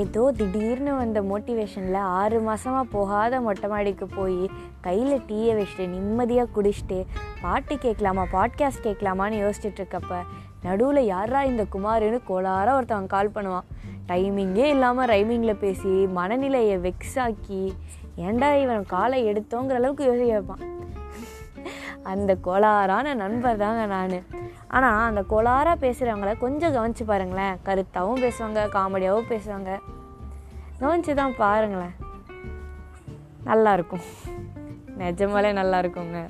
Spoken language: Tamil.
ஏதோ திடீர்னு வந்த மோட்டிவேஷனில் ஆறு மாதமாக போகாத மொட்டை மாடிக்கு போய் கையில் டீயை வச்சுட்டு நிம்மதியாக குடிச்சிட்டு பாட்டு கேட்கலாமா பாட்காஸ்ட் கேட்கலாமான்னு யோசிச்சுட்ருக்கப்ப நடுவில் யாரா இந்த குமாருன்னு கோளாராக ஒருத்தவன் கால் பண்ணுவான். டைமிங்கே இல்லாமல் ரைமிங்கில் பேசி மனநிலையை வெக்ஸ் ஆக்கி இவன் காலை எடுத்தோங்கிற அளவுக்கு யோசிக்க வைப்பான்? அந்த கோளாறான நண்பர் தாங்க நான். ஆனால் அந்த கோளாராக பேசுகிறவங்கள கொஞ்சம் கவனித்து பாருங்களேன். கருத்தாகவும் பேசுவாங்க காமெடியாகவும் பேசுவாங்க. கவனித்து தான் பாருங்களேன். நல்லா இருக்கும். நிஜமாலே நல்லாயிருக்குங்க